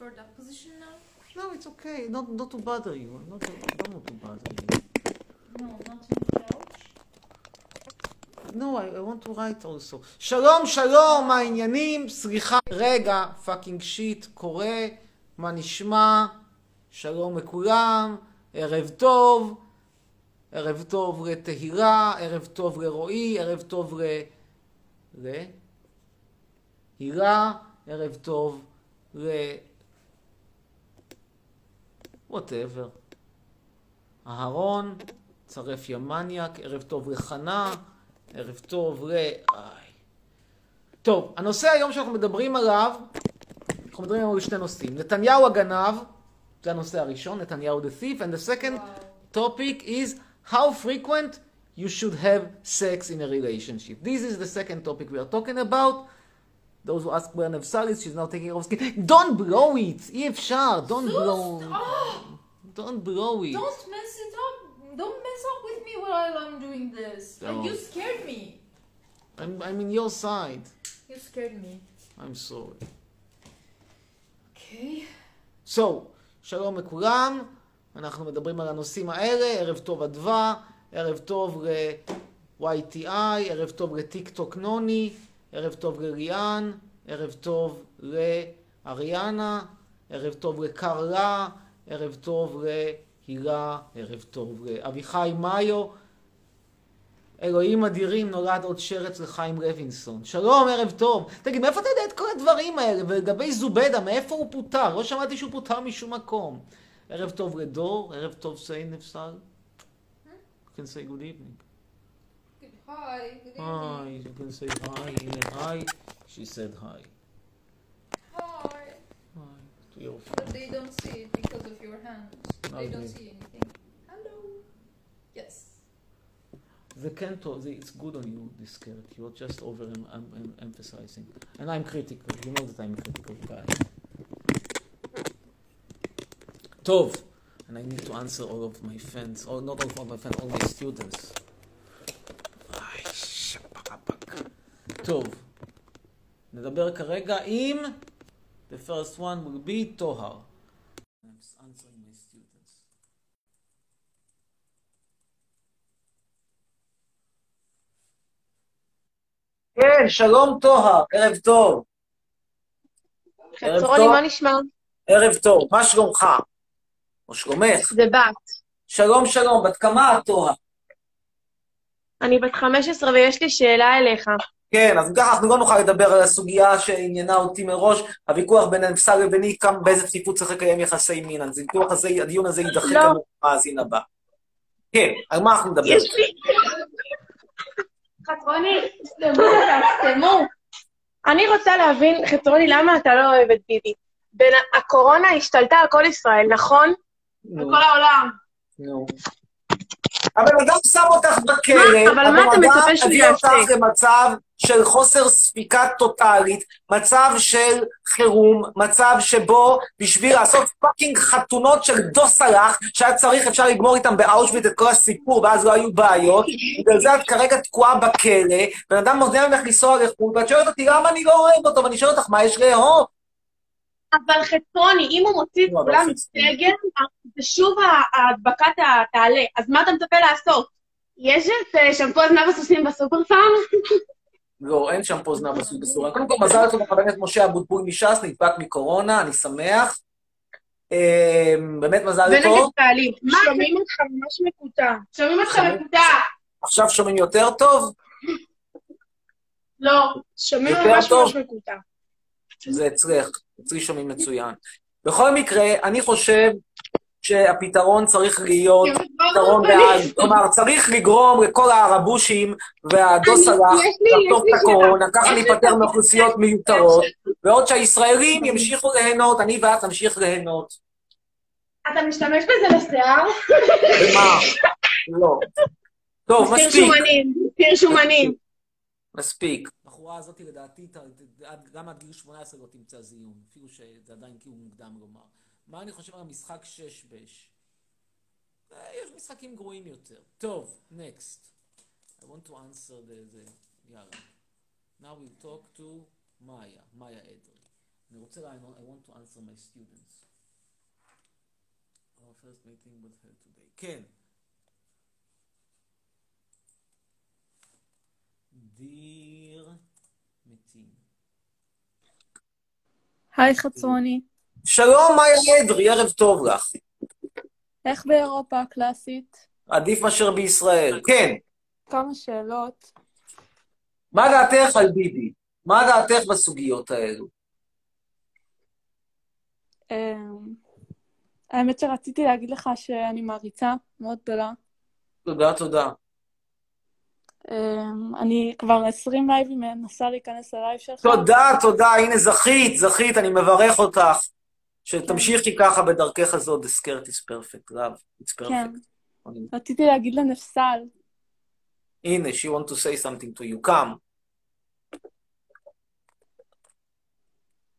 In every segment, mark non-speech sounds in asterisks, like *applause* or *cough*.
prefer that position now? No, it's okay. Not, not to bother you. Not to, don't want to bother you. No, not in the couch. No, I, I want to write also. שלום, שלום, מה העניינים? סליחה, רגע, פאקינג שיט, קורא, מה נשמע? שלום לכולם, ערב טוב, ערב טוב לתהירה, ערב טוב לרועי, ערב טוב ל... ל... הילה, ערב טוב ל... ווטאבר. אהרון, צרף ימניאק, ערב טוב לחנה, ערב טוב ל... איי. טוב, הנושא היום שאנחנו מדברים עליו, אנחנו מדברים היום על שני נושאים. נתניהו הגנב, זה הנושא הראשון, נתניהו the thief, and the second topic is how frequent you should have sex in a relationship. This is the second topic we are talking about. Those who ask where Nevsalis, she's now taking off skin. Don't blow it! אי אפשר, don't blow... Oh, Don't blow it. don't mess it up. Don't mess up with me while I'm doing this. Like, you scared me. I'm, I'm in your side. You scared me. I'm sorry. Okay. So, שלום לכולם, אנחנו מדברים על הנושאים האלה, ערב טוב אדווה, ערב טוב ל-YTI, ערב טוב לטיק טוק נוני, ערב טוב לליאן, ערב טוב לאריאנה, ערב טוב לקרלה, ערב טוב להילה, ערב טוב לאביחי מאיו. אלוהים אדירים, נולד עוד שרץ לחיים לוינסון. שלום, ערב טוב. תגיד, מאיפה אתה יודע את כל הדברים האלה? ולגבי זובדה, מאיפה הוא פוטר? לא שמעתי שהוא פוטר משום מקום. ערב טוב לדור, ערב טוב סיין נפסל. You can say good evening. Hi. hi. You can say hi. hi. She said hi. Hi. Hi. To your. But they don't see it because of your hands. They don't see anything. Hello. Yes. The canto, the, it's good on you, this carrot. You're just over em, em, em, emphasizing. And I'm critical. You know that I'm critical guy. Tov. And I need to answer all of my fans, all not all of my fans, all my students. טוב, נדבר כרגע עם, the first one will be טוהר. I'm answering my students. כן, שלום טוהר, ערב טוב. ערב חצרוני, טוב. מה נשמע? ערב טוב, מה שלומך? או שלומך? זה בת. שלום, שלום, בת כמה את טוהר? אני בת 15 ויש לי שאלה אליך. כן, אז ככה אנחנו לא נוכל לדבר על הסוגיה שעניינה אותי מראש, הוויכוח בין הנפסל לביני, כמה, באיזה דחיפות צריך לקיים יחסי מין, אז הוויכוח הזה, הדיון הזה יידחה לא. במאזין הבא. כן, על מה אנחנו נדבר? יש לי... חצרוני, סתמו אותה, סתמו. אני רוצה להבין, חצרוני, למה אתה לא אוהב את ביבי? בין הקורונה השתלטה על כל ישראל, נכון? נו, בכל העולם. נו. הבן אדם שם אותך בכלא, הבן אדם הביא? אותך למצב של חוסר ספיקה טוטאלית, מצב של חירום, מצב שבו בשביל לעשות fucking חתונות של דוסלח, שהיה צריך, אפשר לגמור איתם באושוויץ את כל הסיפור, ואז לא היו בעיות, בגלל זה את כרגע תקועה בכלא, בן אדם מודיע ממך לנסוע לחו"ל, ואת שואלת אותי למה אני לא אוהב אותו, ואני שואל אותך מה יש לאהוב? אבל חצרוני, אם הוא מוציא את לא, כולם. מסגר, זה שוב ההדבקה תעלה. אז מה אתה מצפה לעשות? יש את אה, שמפו הזנב הסוסים בסופר פארם? לא, אין שם פה זנב עשוי בסורה. קודם כל, מזל טוב לחבר הכנסת משה אבוטבול מש"ס, נדבק מקורונה, אני שמח. אה, באמת מזל ונגד טוב. בעלים. שומעים אותך ממש מקוטע. שומעים אותך? מקוטע. עכשיו שומעים יותר טוב? לא, שומעים ממש? ממש מקוטע. זה אצלך, אצלי שומעים מצוין. בכל מקרה, אני חושב שהפתרון צריך להיות פתרון ריאלי. כלומר, צריך לגרום לכל הערבושים והדוסלח יש לי- לחטוף את הקורונה, ככה שאלה. מאוכלוסיות מיותרות, בעוד שהישראלים ימשיכו ליהנות, אני ואת נמשיך ליהנות. אתה משתמש בזה לשיער? ומה? לא. טוב, מספיק. מסתיר שומנים. מספיק. הבחורה הזאת לדעתי, גם עד גיל 18 לא תמצא זיון, אפילו שזה עדיין כאילו מוקדם לומר. מה אני חושב על המשחק שש בש? אה, יש משחקים גרועים יותר. טוב, next. I want to answer the... the... יאללה. Now we'll talk to מאיה, מאיה אדרי. אני רוצה לענות, I want to answer my students. Our first meeting was held today. כן. דיר מתים. היי חצרוני, שלום, מאיה אדרי, ערב טוב לך. איך באירופה הקלאסית? עדיף מאשר בישראל. כן. כמה שאלות. מה דעתך על ביבי? מה דעתך בסוגיות האלו? אמ, האמת שרציתי להגיד לך שאני מעריצה מאוד גדולה. תודה, תודה. אמ, אני כבר 20 לייבים מנסה להיכנס ללייב שלך. תודה, תודה, הנה זכית, זכית, אני מברך אותך. שתמשיכי ככה בדרכך הזאת, the skirt is perfect, love, it's כן. perfect. רציתי להגיד לנפסל, הנה, she want to say something to you, come.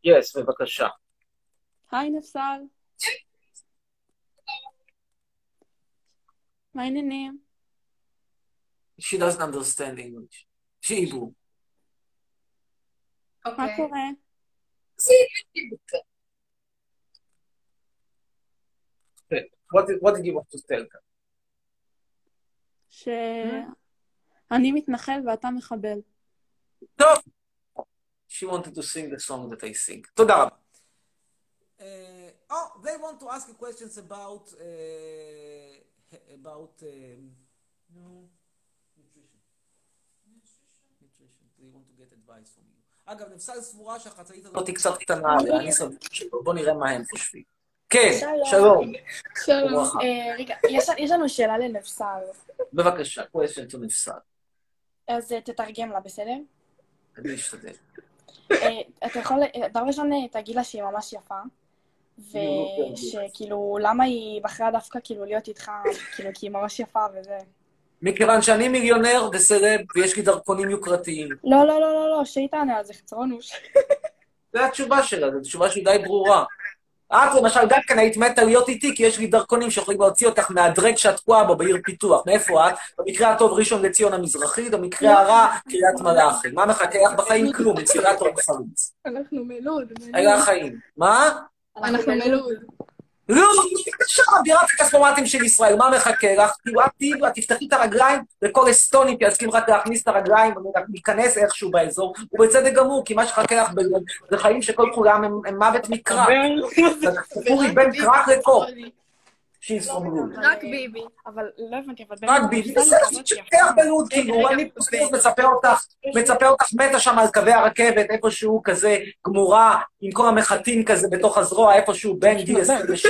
yes, בבקשה. היי נפסל. מה העניינים? She doesn't understand English. she Hebrew. מה אוקיי. קורה? What did, what did you want to tell her? שאני מתנחל ואתה מחבל. טוב. She wanted to sing the song that I sing. תודה רבה. Uh, oh, they want to ask you questions about uh, about um, no They want to get advice from you. אגב, נפסל סבורה שהחצאית הזאת היא קצת קטנה, אני סבור. בוא נראה מה הם חושבים. כן, שלום. שלום. אה, רגע, יש לנו שאלה לנפסל. בבקשה, question to נפסל. אז אה, תתרגם לה, בסדר? אני אשתדל. אה, אתה יכול, דבר ראשון, תגיד לה שהיא ממש יפה. ושכאילו, למה היא בחרה דווקא כאילו להיות איתך, כאילו, כי היא ממש יפה וזה. מכיוון שאני מיליונר וסלב ויש לי דרכונים יוקרתיים. לא, לא, לא, לא, לא, שהיא תענה על זה, חצרונוש. זו התשובה שלה, זו תשובה שהיא די ברורה. את למשל גם כן היית מתה להיות איתי, כי יש לי דרכונים שיכולים להוציא אותך מהדרג שאת תקועה בו בעיר פיתוח. מאיפה את? במקרה הטוב ראשון לציון המזרחית, במקרה הרע קריית מלאכי. מה מחכה לך בחיים? כלום, אינסטלטור חרוץ. אנחנו מלוד. אלה החיים. מה? אנחנו מלוד. לא, בבקשה, בירת הכספומטים של ישראל, מה מחכה לך? כאילו, את תהיי, תפתחי את הרגליים, וכל אסטוני יסכים רק להכניס את הרגליים ולהיכנס איכשהו באזור, ובצדק גמור, כי מה שחכה לך זה חיים שכל כולם הם מוות מקרק. סיפור היא בין קרק לקור. She's from לוד. רק ביבי. אבל לא הבנתי, אבל רק ביבי, בסדר, תשכח בלוד, כאילו, אני פשוט מצפה אותך, מצפה אותך מתה שם על קווי הרכבת, איפשהו כזה גמורה, עם כל המחטים כזה בתוך הזרוע, איפשהו בין גיל 26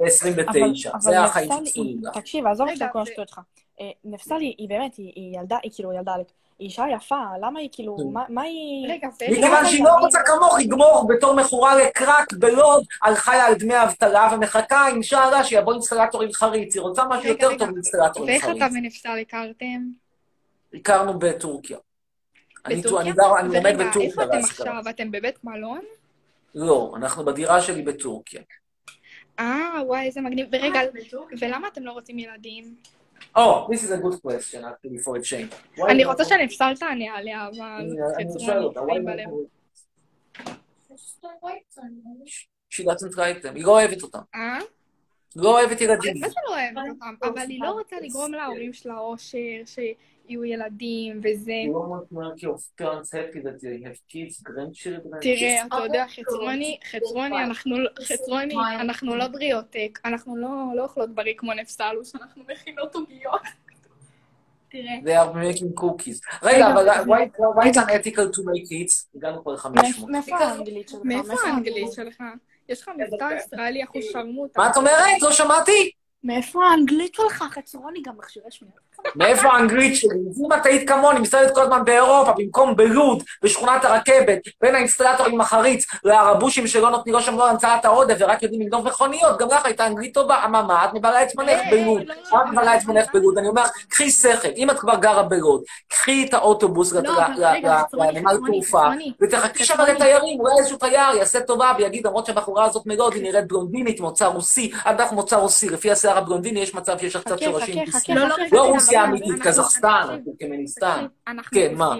ל-29. זה החיים שצפויים לך. תקשיב, עזוב רגע, עכשיו כל ו- השטויות שלך. אה, נפסל היא באמת, היא ילדה, היא כאילו ילדה, היא אישה יפה, למה היא כאילו, כן. מה- מה היא... רגע, מכיוון שהיא לא רוצה כמוך לגמור בתור מכורה לקרק בלוד, על חיה על דמי אבטלה, ומחכה, אינשאללה, שיבוא אינסטלטור עם חריץ. היא רוצה משהו יותר. טוב מאינסטלטור עם ואיך חריץ. אתה ונפסל הכרתם? הכרנו בטורקיה. אני בטורקיה? אני גר- אני לומד בטורקיה. איפה אתם. עכשיו? אתם בבית מלון? לא, אנחנו בדירה שלי בטורקיה. אה, וואי, איזה מגניב. ורגע, ולמה אתם לא רוצים ילדים? Oh, this is a good question, actually, for a change. אני? רוצה שנפסל תענה עליה, אבל אני- חצרוני, אותה, why. She doesn't like them, היא לא אוהבת אותם. אה? לא אוהבת ילדים. מה זה לא אוהבת אותם? אבל היא לא רוצה לגרום להורים שלה אושר, שיהיו ילדים וזה. תראה, אתה יודע, חצרוני, חצרוני, אנחנו לא- חצרוני, אנחנו לא לא לא אוכלות בריא כמו נפסלוס, אנחנו מכינות עוגיות. תראה. They are making cookies. רגע, אבל why why it's unethical to make kids? הגענו כבר ל-500. מאיפה האנגלית שלך? מאיפה האנגלית שלך? יש לך מבטא ישראלי אחוז שרמוטה. מה את אומרת? לא שמעתי. מאיפה האנגלית שלך? חצרוני גם מכשירי שמיעה. מאיפה האנגלית שלי? אם את היית כמוני, מסתובבת כל הזמן באירופה, במקום בלוד, בשכונת הרכבת, בין האינסטלטורים עם החריץ לערבושים שלא נותנים לו שם לא המצאת העודף ורק יודעים לגנוב מכוניות, גם לך הייתה אנגלית טובה, אממה, את מבלה את זמנך בלוד. לא, לא, את מבלה את זמנך בלוד. אני אומר לך, קחי שכל, אם את כבר גרה בלוד, קחי את האוטובוס לא, לנמל חצרוני, תעופה. ותחכי שם. לתיירים, אולי איזשהו תייר יעשה טובה ויגיד, למרות שהבחורה הזאת מלוד, היא נראית בלונדינית, מוצא רוסי, בטח מוצא רוסי, לפי השיער הבלונדיני יש מצב שיש לך קצת שורשים חכה, חכה, רוסיים. חכה, לא, לא, לא רוסיה אמיתית, קזחסטן, תקשיב, טורקמניסטן. תקשיב, כן, מה?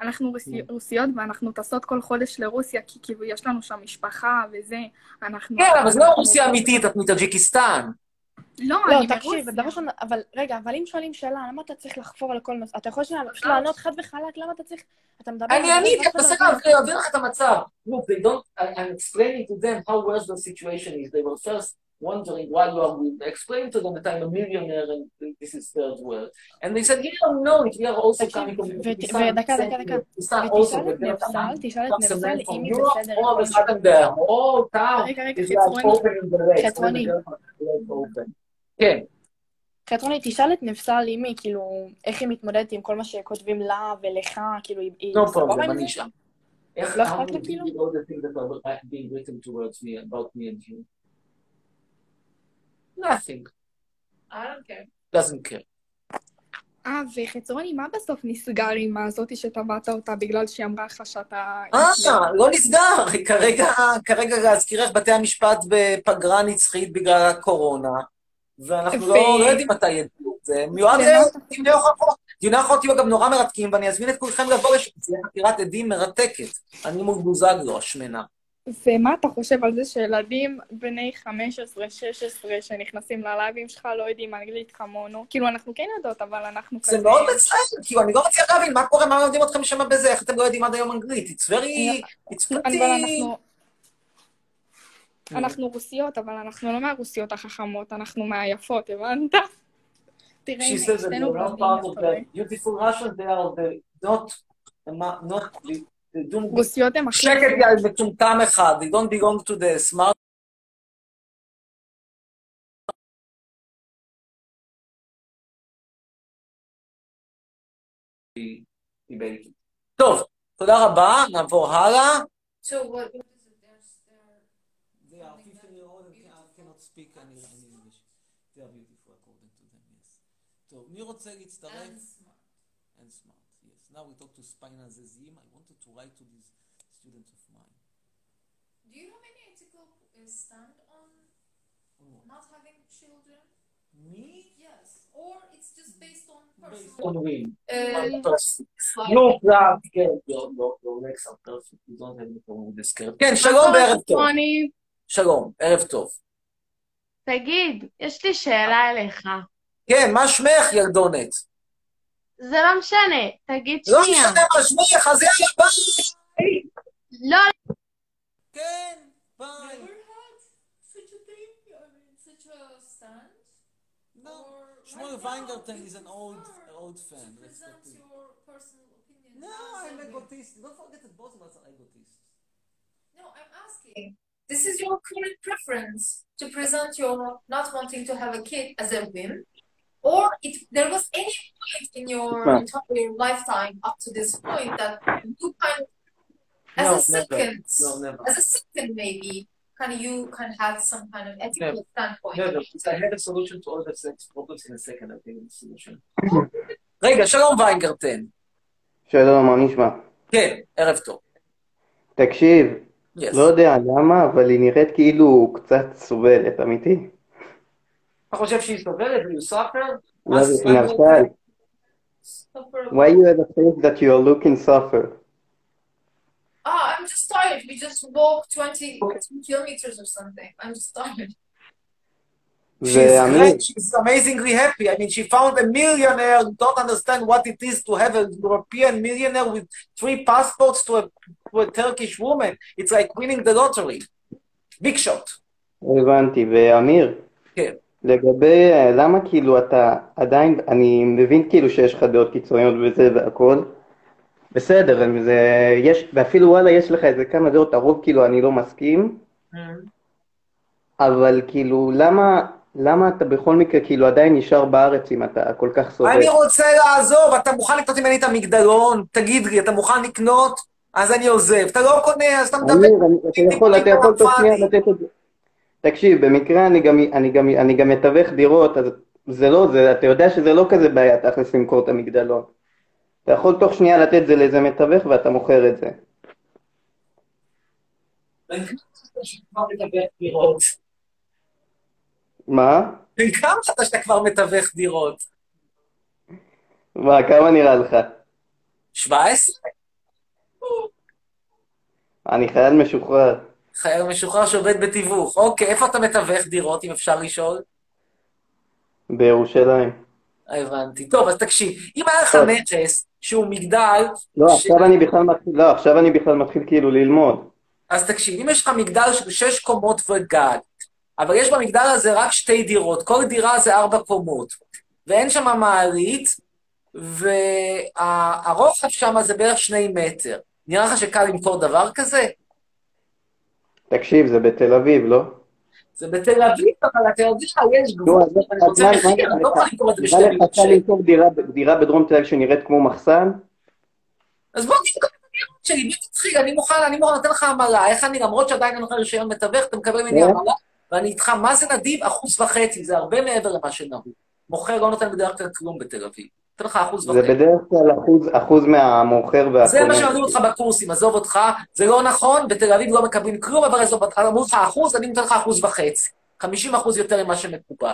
אנחנו רוסי- רוסיות ואנחנו טסות כל חודש לרוסיה, כי כאילו יש לנו שם משפחה וזה, אנחנו... כן, אבל זה לא רוסיה אמיתית, את מטאג'יקיסטן. לא, לא, אני תקשיב, ברוסיה. דבר ראשון, אבל רגע, אבל אם שואלים שאלה, למה אתה צריך לחפור על כל נושא? אתה יכול פשוט לענות חד וחלק, למה אתה צריך... אתה מדבר... אני עניתי, דבר אני להעביר לך את המצב. Look, they don't, I'm explaining to them how worse the situation is. They were first wondering why you are with, I explained to them that I'm a millionaire and this is third world. And they said, you don't know it, we are also coming from ודקה, דקה, דקה. ותשאל את come- תשאל את from אם היא Europe, בסדר. all of עם a sudden the whole town רגע, רגע, חצרוני. opening the legs. חצרוני. open. כן. חטרוני, תשאל את נבסל אם היא, כאילו, איך היא מתמודדת עם כל מה שכותבים לה ולך, כאילו, היא- No problem, עם אני? שם. איך לא אכפת לה, כאילו? read all the things that are being written towards me about me and you? Nothing. I don't care. doesn't care. אה, וחצרוני, מה בסוף נסגר עם הזאתי שטבעת אותה בגלל שהיא אמרה לך שאתה... אה, לא נסגר. כרגע, כרגע להזכירך, בתי המשפט בפגרה נצחית בגלל הקורונה, ואנחנו לא לא יודעים מתי ידעו את זה. מיועד לדיוני הוכחות. דיוני הוכחות יהיו אגב נורא מרתקים, ואני אזמין את כולכם לבוא לשם, זו תהיה חקירת עדים מרתקת. אני מול בוזגלו, השמנה. ומה אתה חושב על זה שילדים בני 15-16 שנכנסים ללייבים שלך לא יודעים אנגלית כמונו? כאילו, אנחנו כן יודעות, אבל אנחנו זה מאוד מצחיק, כאילו, אני לא מצליח להבין מה קורה, מה מלמדים אתכם שם בזה, איך אתם לא יודעים עד היום אנגלית? It's very... It's pretty... אנחנו... רוסיות, אבל אנחנו לא מהרוסיות החכמות, אנחנו מהיפות, הבנת? תראה, She הנה, says that שתינו they're not בלונדיניות, רוסיות הן הכי... שקט יא מטומטם אחד, they don't belong to the smart... טוב, תודה רבה, נעבור הלאה. So what, what is it? There's, there, They are 15 year old and can- cannot speak any any English. They are beautiful according to them, yes. טוב, מי רוצה להצטרף? and smart. And smart, yes. Now we talk to Spina Zezim. I wanted to write to this student of mine. Do you have any ethical uh, stand on what? not having children? Me? Yes. Or it's just based on Based personal... On win. Uh, Person. that, כן, your, your, your legs are perfect, you don't have any problem with the skirt. כן, שלום וערב טוב. שלום, ערב טוב. תגיד, יש לי שאלה אליך. כן, מה שמך, ילדונת? זה לא משנה, תגיד לא שנייה. משנה מה שמך, אז יאללה, ביי. לא, כן, ביי. Never had such a thing? I mean, such a stand? No. Or Shmuel right now, Weingarten you is an prefer old, old to fan. That's the present thing. your personal opinion. No, as I'm a- egotist. Don't forget that both of us are egotists. No, I'm asking. This is your current preference to present your not wanting to have a kid as a whim, or if there was any point in your No. entire lifetime up to this point that you kind of, as No, a never. second, No, never. as a second maybe, kind of you kind of had some kind of ethical standpoint. Never. I have a solution to all the sex problems in a second, I think solution. רגע, שלום ויינגרטן. שלום, מה נשמע? כן, ערב טוב. תקשיב, Yes. לא יודע למה, אבל היא נראית כאילו קצת סובלת, אמיתי. אתה חושב שהיא סובלת והיא סופר? לא יודע, נפתל, So for- why you ever think that you are looking suffer? Ah, I'm just tired. We just walked 20 kilometers or something. I'm just tired. She's ואמיר, great. She's amazingly happy. I mean, she found a millionaire who don't understand what it is to have a European millionaire with three passports to a, to a Turkish woman. It's like winning the lottery. Big shot. הבנתי, ואמיר, כן. לגבי אה, למה כאילו אתה עדיין, אני מבין כאילו שיש לך דעות קיצוניות וזה והכל, בסדר, זה, יש, ואפילו וואלה יש לך איזה כמה דעות, הרוב כאילו אני לא מסכים, אבל כאילו למה, למה אתה בכל מקרה כאילו עדיין נשאר בארץ אם אתה כל כך סובל? אני רוצה לעזוב, אתה מוכן לקנות ממני את המגדלון? תגיד לי, אתה מוכן לקנות? אז אני עוזב. אתה לא קונה, אז אתה מדבר. אמיר, אתה יכול, אתה יכול תוך שנייה לתת את זה. תקשיב, במקרה אני גם, אני גם, אני גם מתווך דירות, אז זה לא, זה, אתה יודע שזה לא כזה בעיה תכלס למכור את המגדלון. אתה יכול תוך שנייה לתת את זה לאיזה מתווך ואתה מוכר את זה. מה? בן כמה אתה שאתה כבר מתווך דירות? מה, כמה נראה לך? 17? אני חייל משוחרר. חייל משוחרר שעובד בתיווך. אוקיי, איפה אתה מתווך דירות, אם אפשר לשאול? בירושלים. הבנתי. טוב, אז תקשיב, אם היה לך. נכס שהוא מגדל, לא, ש- עכשיו אני בכלל מתחיל, לא, עכשיו אני בכלל מתחיל כאילו ללמוד. אז תקשיב, אם יש לך מגדל של שש קומות וגג, אבל יש במגדל הזה רק שתי דירות, כל דירה זה ארבע קומות, ואין שם מעלית, והרוחב שם זה בערך שני מטר. נראה לך שקל למכור דבר כזה? תקשיב, זה בתל אביב, לא? זה בתל אביב, אבל אתה יודע, יש גבול, אני רוצה מחיר, אני לא? יכול למכור את זה לך מיליון קל שקל. למכור דירה- בדרום תל אביב שנראית כמו מחסן? אז בוא תמכור את הדירות שלי, בוא תתחיל, אני מוכן, אני מוכן לתת לך עמלה. איך אני, למרות שעדיין אין לך רישיון מתווך, אתה מקבל ממני כן. עמלה, ואני איתך, מה זה נדיב? אחוז וחצי, זה הרבה מעבר למה שנהוג. מוכר לא נותן בדרך כלל כלום בתל אביב. נותן לך אחוז זה וחצי. בדרך כלל אחוז- אחוז מהמוכר והקונה. זה מה שלמדו אותך בקורסים, עזוב אותך, זה לא נכון, בתל אביב לא מקבלים כלום, אבל עזוב, אמרו לך אחוז, אני נותן לך אחוז וחצי. 50 אחוז יותר ממה שמקובל.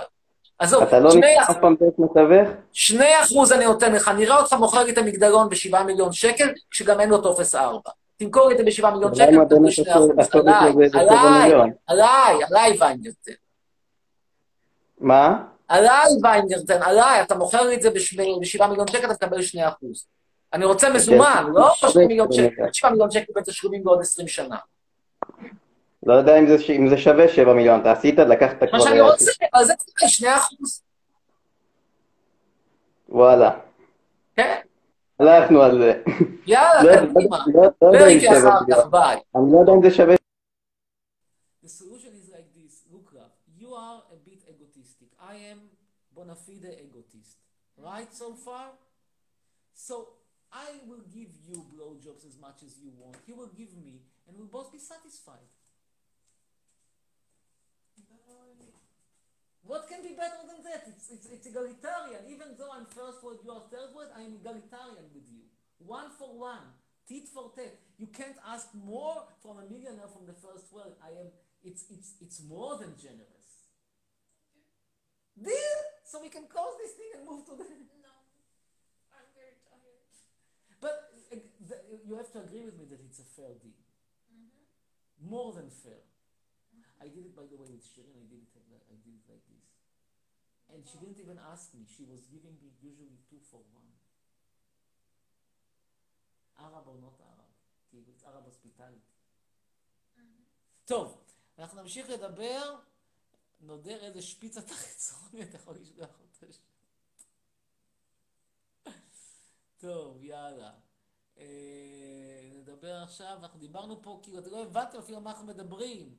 עזוב, אתה לא נקרא אף פעם דרך מתווך? שני אחוז אני נותן לך, נראה אותך מוכר לי את המגדלון בשבעה מיליון שקל, כשגם אין לו טופס ארבע. תמכור לי את זה בשבעה מיליון שקל, למה תקבל באמת שני אחוז. עליי, זה עליי? עליי, עליי ויינגרטן. מה? עליי ויינגרטן, עליי, אתה מוכר לי את זה בשב- בשבעה מיליון שקל, אתה תקבל שני אחוז. אני רוצה מזומן, לא שני מיליון שקל, שבעה מיליון שקל בתשלומים בעוד עשרים שנה. לא יודע אם זה, אם זה שווה 7 מיליון, אתה עשית, לקחת כבר... מה שאני רוצה, אבל זה תקבל שני אחוז. וואלה. כן, הלכנו על זה. יאללה, לא- קדימה. לא- לא שווה אחר. כך, ביי. אני לא יודע אם זה שווה... I am bona fide egotist. Right so far? So I will give you blowjobs as much as you want. You will give me, and we'll both be satisfied. What can be better than that? It's, it's, it's egalitarian. Even though I'm first world, you are third world, I am egalitarian with you. One for one. Tit for tat. You can't ask more from a millionaire from the first world. I am, it's, it's, it's more than generous. Deal? So we can close this thing and move to the... No, I'm very tired. But uh, the, you have to agree with me that it's a fair deal. More than fair. I did it, by the way, with Shirin. I did it, like- I did it like this. And she didn't even ask me. She was giving me usually two for one. Arab or not Arab. כאילו, it's Arab hospitality. טוב, אנחנו נמשיך לדבר. נודר איזה שפיץ אתה חיצוני, אתה יכול לשלוח אותו שם. טוב, יאללה. אה, נדבר עכשיו, אנחנו דיברנו פה, כאילו, אתם לא הבנתם אפילו מה אנחנו מדברים.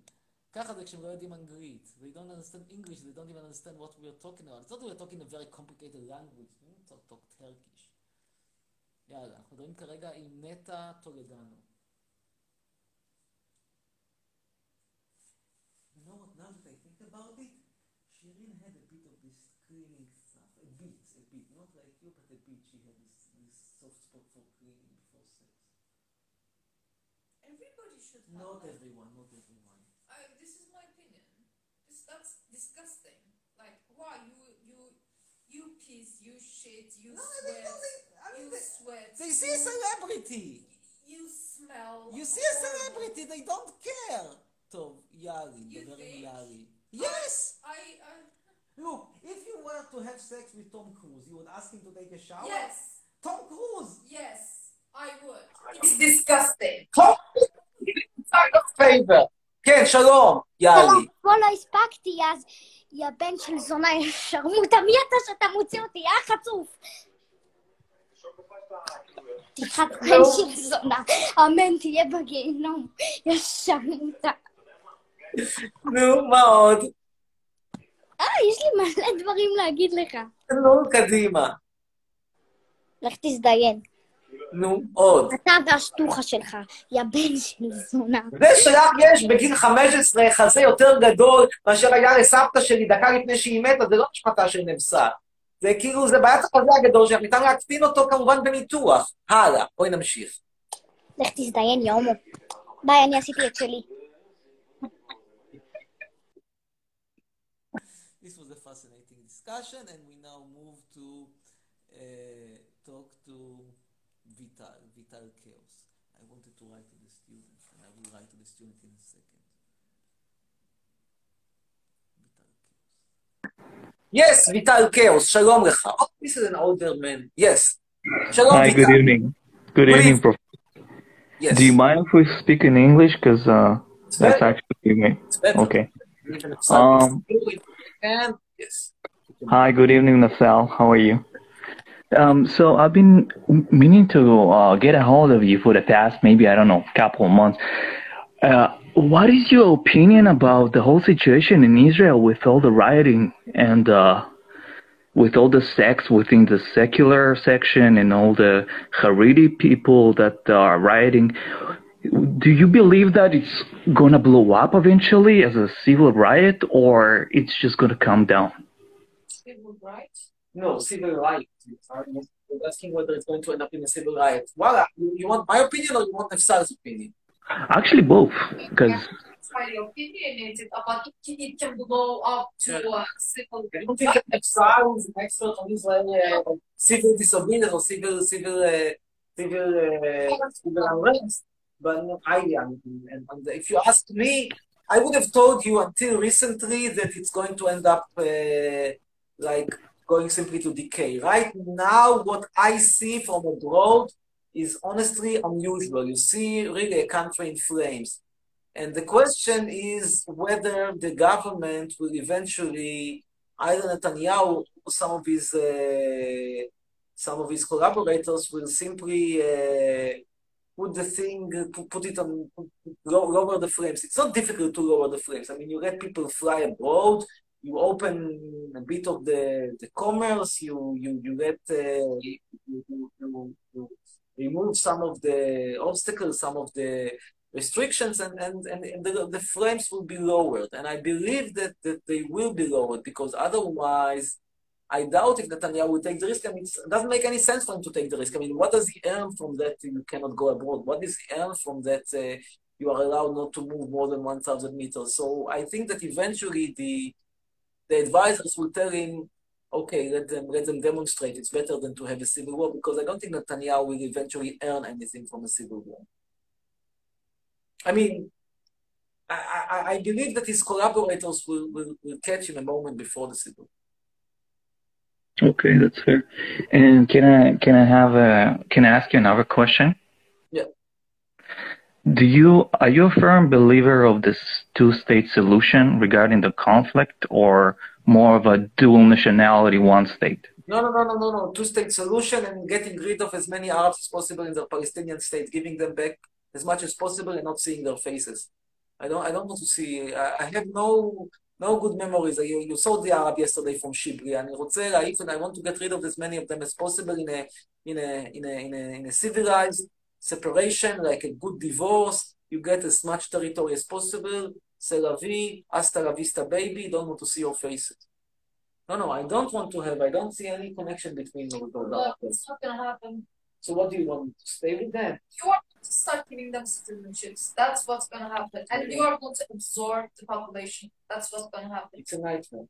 ככה זה כשהם לא יודעים אנגלית. They don't understand English, they don't even understand what we are talking about. It's not we are talking a very complicated language. We don't talk, talk Turkish. יאללה, אנחנו מדברים כרגע עם נטע טולדנו. You know what, now that I think about it, Shirin had a bit of this cleaning stuff. A bit, a bit. Not like you, but a bit. She had this, this soft spot for cleaning before sex. Everybody should have Not that. everyone, not everyone. I, this is my opinion. This, that's disgusting. Like, why you you you piss, you shit, you No, they sweat, don't. They, I mean, you they, sweat. they see a you, celebrity. you smell. You see a horrible. celebrity, they don't care. טוב, יאלי, You נדבר עם think? יאלי. Yes! I, I Look, if you were to have sex with Tom Cruise, you would ask him to take a shower? yes, Tom Cruise! yes, I would. It's disgusting. favor. כן, שלום, יאלי. פה לא הספקתי, אז יא בן של זונה, יא שרמוטה, מי אתה שאתה מוציא אותי? יא חצוף! תחת בן של זונה, אמן תהיה בגיהנום, יא שרמוטה. נו, מה עוד? אה, יש לי מלא דברים להגיד לך. נו, קדימה. לך תזדיין. נו, עוד. אתה והשטוחה שלך, יא בן של זונה. זה שלך יש בגיל 15 חזה יותר גדול מאשר היה לסבתא שלי דקה לפני שהיא מתה, זה לא משפטה של נבסה. זה כאילו, זה בעיית החזה הגדול שלך, ניתן להקטין אותו כמובן בניתוח. הלאה, בואי נמשיך. לך תזדיין, יא הומו. ביי, אני עשיתי את שלי. discussion and we now move to uh, talk to Vital, Vital Chaos. I wanted to write to the student and I will write to the student in a second. Vital Chaos. Yes, Vital Chaos, Shalom Lecha. Oh, this is an older man. Yes. Shalom Hi, Vital. good evening. Good evening, Prof. Yes. Do you mind if we speak in English? Because uh, that's actually me. Okay. Um, yes. Hi, good evening, Nasal. How are you? Um, so I've been meaning to uh, get a hold of you for the past maybe I don't know couple of months. Uh, what is your opinion about the whole situation in Israel with all the rioting and uh, with all the sects within the secular section and all the Haredi people that are rioting? Do you believe that it's gonna blow up eventually as a civil riot, or it's just gonna calm down? Civil rights? No, civil rights. You're asking whether it's going to end up in a civil riot. Voila. You, you want my opinion or you want Nefsal's opinion? Actually, both, because My opinion is it about it, it can blow up to a civil. I don't think that Nefsal is an expert on Israeli uh, civil disobedience or civil civil uh, civil uh, civil unrest, but not highly. I mean, and, and if you ask me, I would have told you until recently that it's going to end up uh, like going simply to decay. Right now, what I see from abroad is honestly unusual. You see really a country in flames. And the question is whether the government will eventually, either Netanyahu or some of his uh, some of his collaborators will simply uh, put the thing, put, it on, low, lower the flames. It's not difficult to lower the flames. I mean, you let people fly abroad, you open a bit of the, the commerce, you you you let uh, you, you, you, you remove some of the obstacles, some of the restrictions, and and, and the, the frames will be lowered. And I believe that that they will be lowered because otherwise. I doubt if Netanyahu will take the risk. I mean, it doesn't make any sense for him to take the risk. I mean, what does he earn from that you cannot go abroad? What does he earn from that uh, you are allowed not to move more than 1,000 meters? So I think that eventually the the advisors will tell him, okay, let them let them demonstrate. It's better than to have a civil war because I don't think Netanyahu will eventually earn anything from a civil war. I mean, I, I, I believe that his collaborators will, will, will catch him a moment before the civil war. okay, that's fair. And can I can I have a can I ask you another question? Yeah. Do you are you a firm believer of this two-state solution regarding the conflict, or more of a dual nationality, one state? No, no, no, no, no, no. Two-state solution and getting rid of as many Arabs as possible in the Palestinian state, giving them back as much as possible and not seeing their faces. I don't, I don't want to see. I, I have no, no good memories. You, you saw the Arab yesterday from Shibri. אני רוצה להעיף, and I want to get rid of as many of them as possible in a, in a, in a, in a, in a civilized separation, like a good divorce. You get as much territory as possible. C'est la vie, hasta la vista, baby. Don't want to see your faces. No, no, I don't want to have. I don't see any connection between those. Look, it's not gonna happen. So what do you want to stay with them? You are going to start giving them citizenships. That's what's gonna happen, and you are going to absorb the population. That's what's gonna happen. It's a nightmare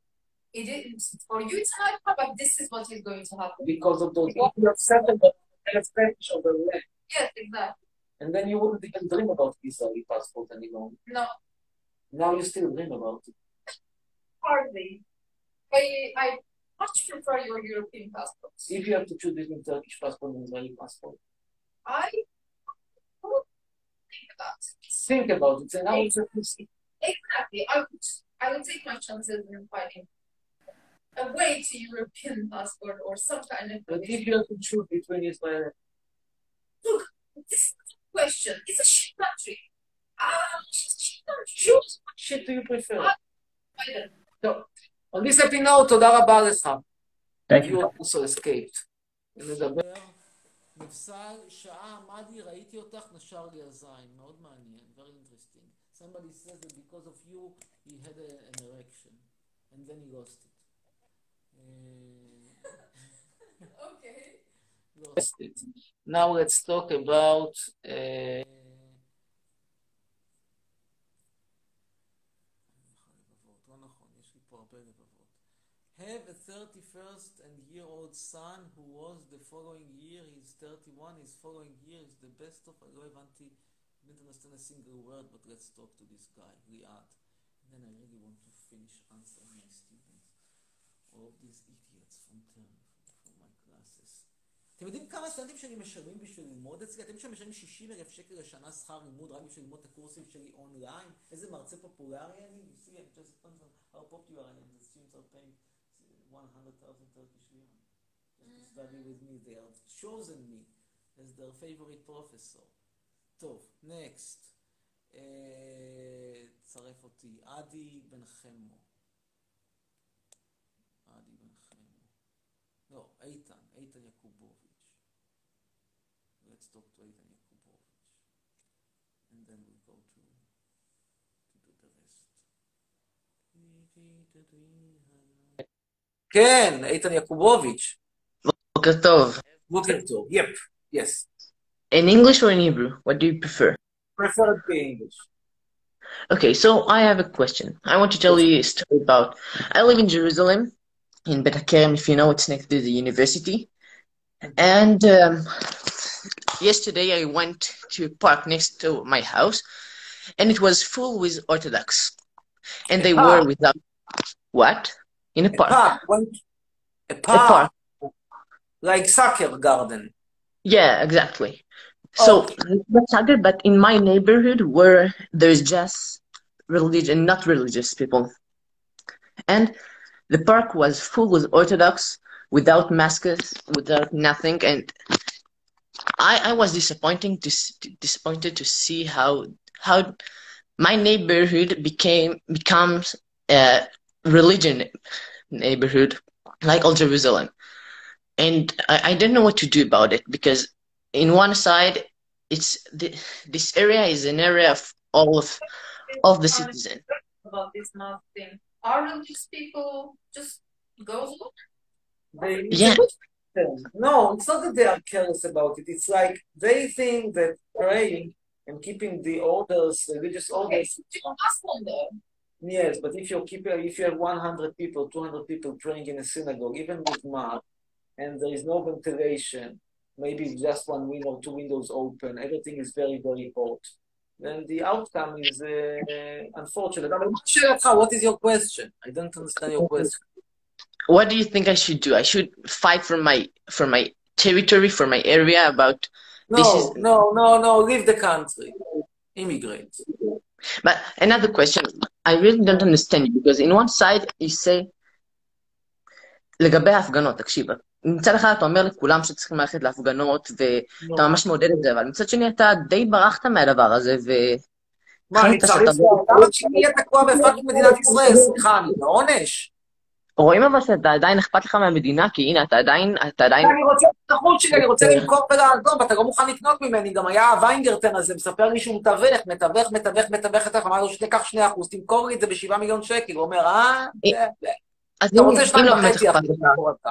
It is for you. It's not, but this is what is going to happen. because of those. You have settled the of the land, Yes, exactly. and then you wouldn't even dream about Israeli passport anymore. No, Now you still dream about it. hardly. I I much prefer your European passport. If you have to choose between Turkish passport and Israeli passport, I think about it. think about it. And just Exactly. I would I would take my chances in finding a way to European passport or some kind of But if you have to choose between Israel look, this is not a question. It's a shit country. Ah, it's a shit country. Choose what shit do you prefer? Biden. No. On this happy note, תודה רבה לך. Thank You you. also escaped. נדבר. נפסל, שעה עמדי, ראיתי אותך, נשר לי הזין. מאוד מעניין, very interesting. Somebody says that because of you, he had a, an erection, and then he lost it. Uh, *laughs* Okay. lost it. Now let's talk about uh, לבבות, לא נכון, יש לי פה הרבה לבבות. have a 31st and year old son who was the following year, he's 31, his following year is the best of, לא הבנתי, didn't understand a single word, but let's talk to this guy, Riyadh. And then I really want to finish answering my students. All of these idiots from term, from my classes. אתם יודעים כמה סטודנטים שלי משלמים בשביל ללמוד אצלי? אתם שמשלמים 60 אלף שקל לשנה שכר לימוד רק בשביל ללמוד את הקורסים שלי אונליין? איזה מרצה פופולרי אני? You see, I'm just how popular I am. The students are paying 100,000 Turkish lira just to study with me. They have chosen me as their favorite professor. טוב, next. אה, צרף אותי. עדי בן חמו. עדי בן חמו. לא, איתן, איתן יעקובוביץ'. Let's talk to איתן יעקובוביץ'. And then we go to, to do the rest. כן, איתן יעקובוביץ'. בוקר טוב. בוקר טוב. יפ, yes. In English or in Hebrew? What do you prefer? Prefer to be English. Okay, so I have a question. I want to tell you a story about. I live in Jerusalem, in Bet Hakerem, if you know, it's next to the university. And um, yesterday I went to a park next to my house, and it was full with Orthodox. And they were without. What? In a A park. park. One, a A park. park. Like soccer garden. Yeah, exactly. Oh. So not soccer, but in my neighborhood where there's just religion, not religious people, and the park was full with Orthodox, without masks, without nothing, and I I was disappointing to disappointed to see how how my neighborhood became becomes a religion neighborhood like Old Jerusalem, and I, I didn't know what to do about it because in one side it's the, this area is an area of all of of the citizen About this mask thing. Are religious people just go They Yeah. No, it's not that they are careless about it. It's like they think that praying and keeping the orders, religious orders. Okay, yes, but if you keep if you have one hundred people, two hundred people praying in a synagogue, even with mask, and there is no ventilation, maybe just one window, two windows open, everything is very very hot. Then the outcome is uh, unfortunate. I what is your question? I don't understand your question. What do you think I should do I should fight for my for my territory for my area about this is No, no, no, no, leave the country. Immigrate. but another question I really don't understand you because in one side you say לגבי ההפגנות, תקשיב, מצד אחד אתה אומר לכולם שצריכים ללכת להפגנות ואתה ממש מעודד את זה, אבל מצד שני אתה די ברחת מהדבר הזה מה, אני צריך... למה שאני אהיה תקוע בפאקינג מדינת ישראל? סליחה, אני בעונש? רואים אבל שאתה עדיין אכפת לך מהמדינה, כי הנה, אתה עדיין, אתה עדיין... אני רוצה את החוץ שלי, אני רוצה למכור ולעזוב, ואתה לא מוכן לקנות ממני. גם היה הוויינגרטן הזה, מספר לי שהוא מתווך, מתווך, מתווך, מתווך, מתווך, אמר לו שתיקח שני אחוז, תמכור לי את זה בשבעה מיליון שקל. הוא אומר, אה? זה- אז אתה רוצה אם שניים לא באמת וחצי אכפת אחוז, לך, תמכור אתה.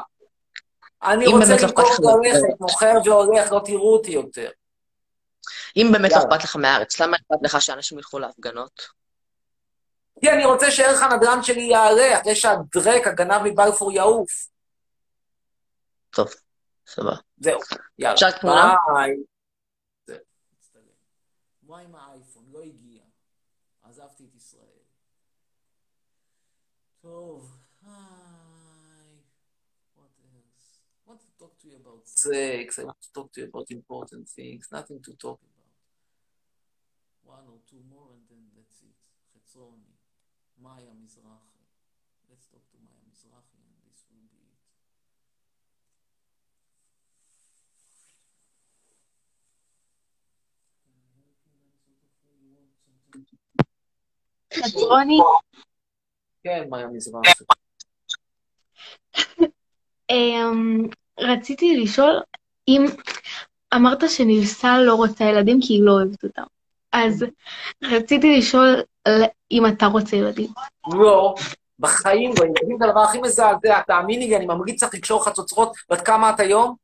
אני אם רוצה לא למכור והולכת, מוכר והולך, לא תראו אותי יותר. אם באמת לא. אכפת לך מהארץ, למה אכפת לך שאנשים ילכו להפגנות? כי אני רוצה שערך הנדל"ן שלי יעלה, אחרי שהדרק, הגנב מבלפור יעוף. טוב, סבבה. זהו, יאללה. אפשר תמונה? ביי. זהו, מצטלם. מה עם האייפון? לא הגיע. עזבתי את ישראל. טוב, היי. What else? I want to talk to you about sex. I want to talk to you about important things. Nothing to talk about. One or two more and then that's it. חצרוני. מאיה מזרחי. Let's talk to מאיה מזרחי and this will be it. כן, מאיה מזרחי. אמ, רציתי לשאול אם אמרת שנבסל לא רוצה ילדים כי היא לא אוהבת אותם. אז רציתי לשאול אם אתה רוצה ילדים. לא, בחיים לא. ילדים זה הדבר הכי מזעזע, תאמיני לי, אני ממליץ לך לקשור חצוצרות. בת כמה את היום?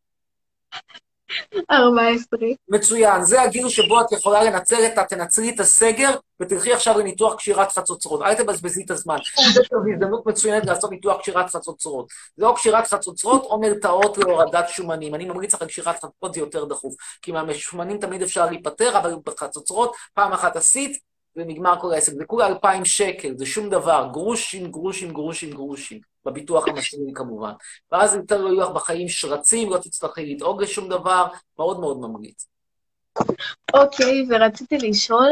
14. מצוין, זה הגיל שבו את יכולה לנצל את ה... תנצלי את הסגר ותלכי עכשיו לניתוח קשירת חצוצרות. אל תבזבזי את הזמן. זו הזדמנות מצוינת לעשות ניתוח קשירת חצוצרות. זה או קשירת חצוצרות או מרתעות להורדת שומנים. אני ממליץ לך על קשירת חצוצרות, זה יותר דחוף. כי מהשומנים תמיד אפשר להיפטר, אבל בחצוצרות, פעם אחת עשית, ונגמר כל העסק. זה כולה 2,000 שקל, זה שום דבר. גרושים, גרושים, גרושים, גרושים. בביטוח המשלימי כמובן. ואז יותר לא יהיו לך בחיים שרצים, לא תצטרכי לדאוג לשום דבר, מאוד מאוד ממליץ. אוקיי, ורציתי לשאול,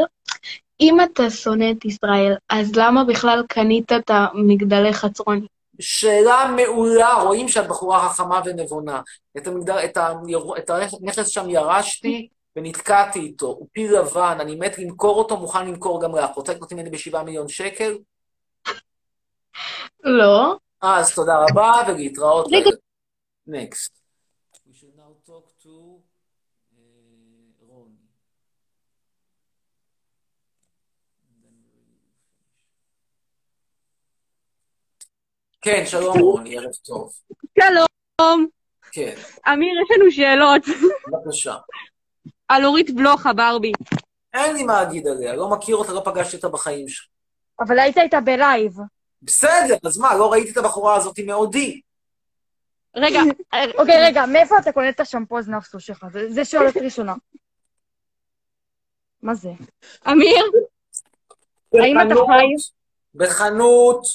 אם אתה שונא את ישראל, אז למה בכלל קנית את המגדלי חצרוני? שאלה מעולה, רואים שאת בחורה חכמה ונבונה. את, המגדל, את, ה, את הנכס שם ירשתי ונתקעתי איתו, הוא פיל לבן, אני מת למכור אותו, מוכן למכור גם לך. רוצה לקנות ממני בשבעה מיליון שקל? לא. אז תודה רבה, ולהתראות. רגע. Next. We should now talk to uh, רוני. And then we will finish. כן, שלום רוני, ערב טוב. שלום. כן, אמיר, יש לנו שאלות. בבקשה. על אורית בלוך, הברבי. אין לי מה להגיד עליה, לא מכיר אותה, לא פגשתי אותה בחיים שלי. אבל היית איתה בלייב. בסדר, אז מה, לא ראיתי את הבחורה הזאת מעודי. רגע, אוקיי, רגע, מאיפה אתה קונה את השמפוז נפסו שלך? זה- שאלות ראשונה. מה זה? אמיר? האם אתה חי? בחנות.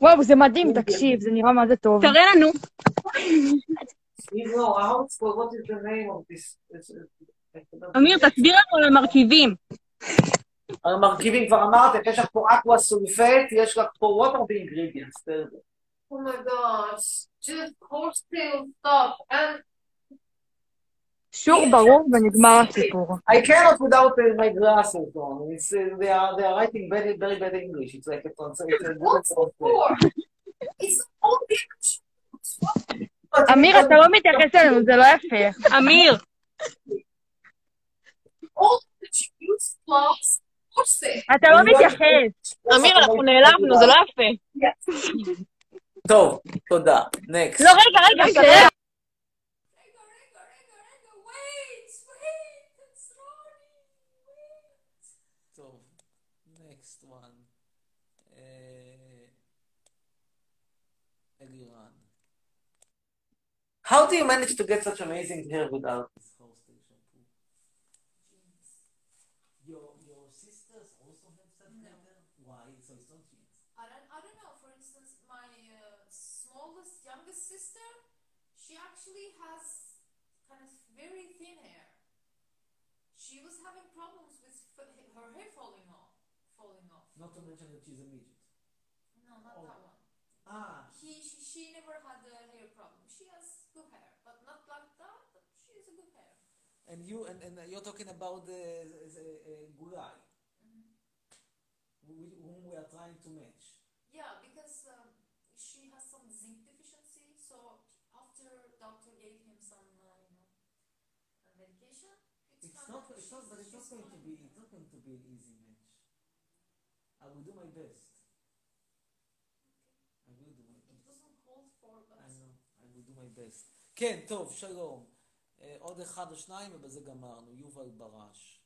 וואו, זה מדהים, תקשיב, זה נראה מה זה טוב. תראה לנו. אמיר, תסביר לנו על המרכיבים. המרכיבים כבר אמרתם, יש לך פה אקווה סולפט, יש לך פה what are the ingredients? תראה. Oh my gosh, just horsetail stuff and שור ברור ונגמר הסיפור. I cannot without uh, my glasses on. It's, uh, they, are, they are writing very, very bad English. It's like a translation. what's it for? It's all the אמיר, אתה לא מתייחס אלינו, זה לא יפה. אמיר. all the juice horsetail. אתה לא מתייחס. אמיר, אנחנו נעלבנו, זה לא יפה. טוב, תודה. נקסט. לא, רגע, רגע, שאלה. טוב, next one. אה, אלירן. How do you manage to get such amazing hair without this has kind of very thin hair. She was having problems with f- her hair falling off. Falling off. Not to mention that she's a midget. No, not Oh. that one. Ah, He, she, she never had a hair problem. She has good hair, but not like that. But she has a good hair. and you and, and you're talking about the, the uh, Gulai, wh- whom we are trying to match. Yeah, because um, not, it's not, but it's not going to be, it's not going to be an easy match. I will do my best. I will do my It best. I know, I will do my best. כן, טוב, שלום. אה, עוד אחד או שניים ובזה גמרנו. יובל ברש.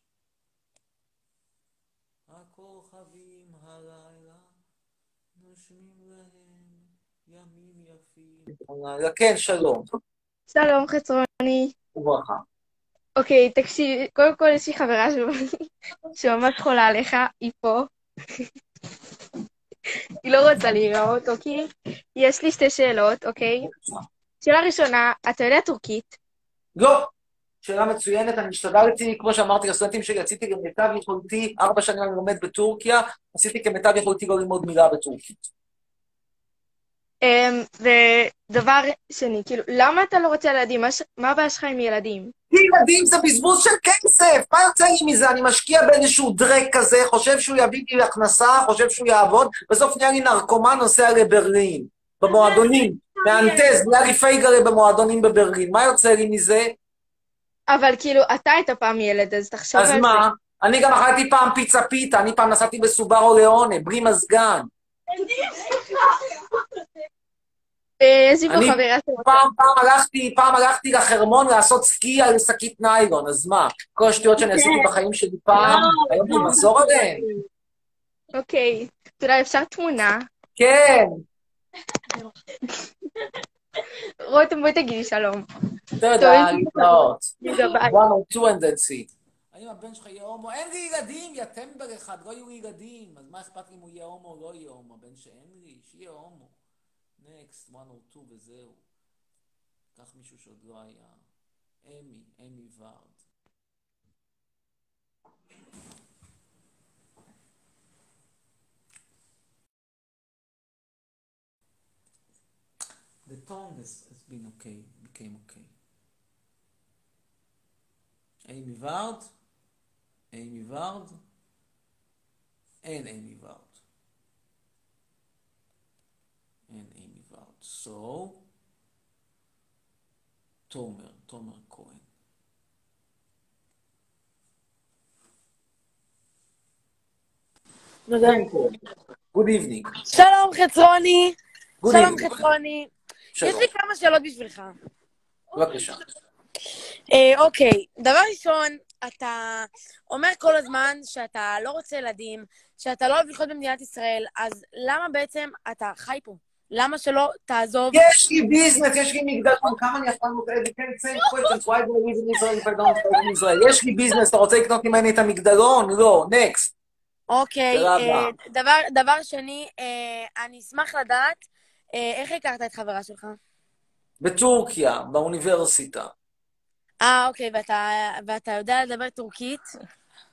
הכוכבים הלילה נושמים להם ימים יפים. כן, שלום. שלום חצרוני. וברכה. אוקיי, תקשיב, קודם כל יש לי חברה *laughs* שממש חולה עליך, היא פה. *laughs* היא לא רוצה להיראות, אוקיי? יש לי שתי שאלות, אוקיי? שאלה ראשונה, אתה יודע טורקית? לא. שאלה מצוינת, אני השתדלתי, כמו שאמרתי לסטודנטים שלי, עשיתי כמיטב יכולתי, ארבע שנים אני לומד בטורקיה, עשיתי כמיטב יכולתי לא ללמוד מילה בטורקית. אמ, ודבר שני, כאילו, למה אתה לא רוצה ילדים? מה ש- מה הבעיה שלך עם ילדים? ילדים זה בזבוז של כסף, מה יוצא לי מזה? אני משקיע באיזשהו דרק כזה, חושב שהוא יביא לי הכנסה, חושב שהוא יעבוד, בסוף נהיה לי נרקומן נוסע לברלין, במועדונים, מהנטז, נהיה לי פייגלה במועדונים בברלין, מה יוצא לי מזה? אבל כאילו, אתה היית פעם ילד, אז תחשוב על אז זה. מה? אני גם אכלתי פעם פיצה פיתה, אני פעם נסעתי בסובארו ליאונה, בלי מזגן. אה, יש לי פה אני חברה שרוצה... פעם, פעם הלכתי, פעם הלכתי לחרמון לעשות סקי על שקית ניילון, אז מה? כל השטויות שאני עשיתי בחיים שלי פעם, היום אני מחזור עליהן? אוקיי. תודה, אפשר תמונה? כן, רותם, בואי תגידי שלום. תודה, להתראות. one or two and that's it. האם הבן שלך יהיה הומו? אין לי ילדים, יא טמבל אחד, לא יהיו לי ילדים. אז מה אכפת לי אם הוא יהיה הומו או לא יהיה הומו? הבן שאין לי, שיהיה הומו. נקסט, one or two וזהו. קח מישהו שעוד לא היה. אמי, אמי ורד. The tone has, has been okay, became okay. אמי ורד? אמי ורד? אין אמי ורד. אין אמי. So, תומר, תומר כהן. Good evening. שלום חצרוני, Good שלום. חצרוני. יש לי כמה שאלות בשבילך. בבקשה. אה, אוקיי, דבר ראשון, אתה אומר כל הזמן שאתה לא רוצה ילדים, שאתה לא אוהב לחיות במדינת ישראל, אז למה בעצם אתה חי פה? למה שלא תעזוב? יש לי ביזנס, יש לי מגדלון, כמה אני אף פעם לא? יש לי ביזנס, אתה רוצה לקנות ממני את המגדלון? לא, נקסט. אוקיי, אה. דבר, שני, אה, אני אשמח לדעת אה, איך הכרת את חברה שלך. בטורקיה, באוניברסיטה. אה, אוקיי, ואתה יודע לדבר טורקית?